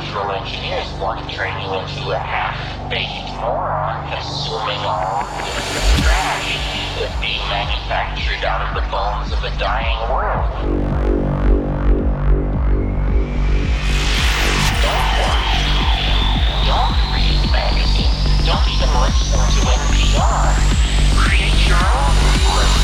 social engineers want to turn you into a half-baked moron consuming all this trash that's being manufactured out of the bones of a dying world. Don't watch Don't read magazines. Don't even listen to NPR. Create your own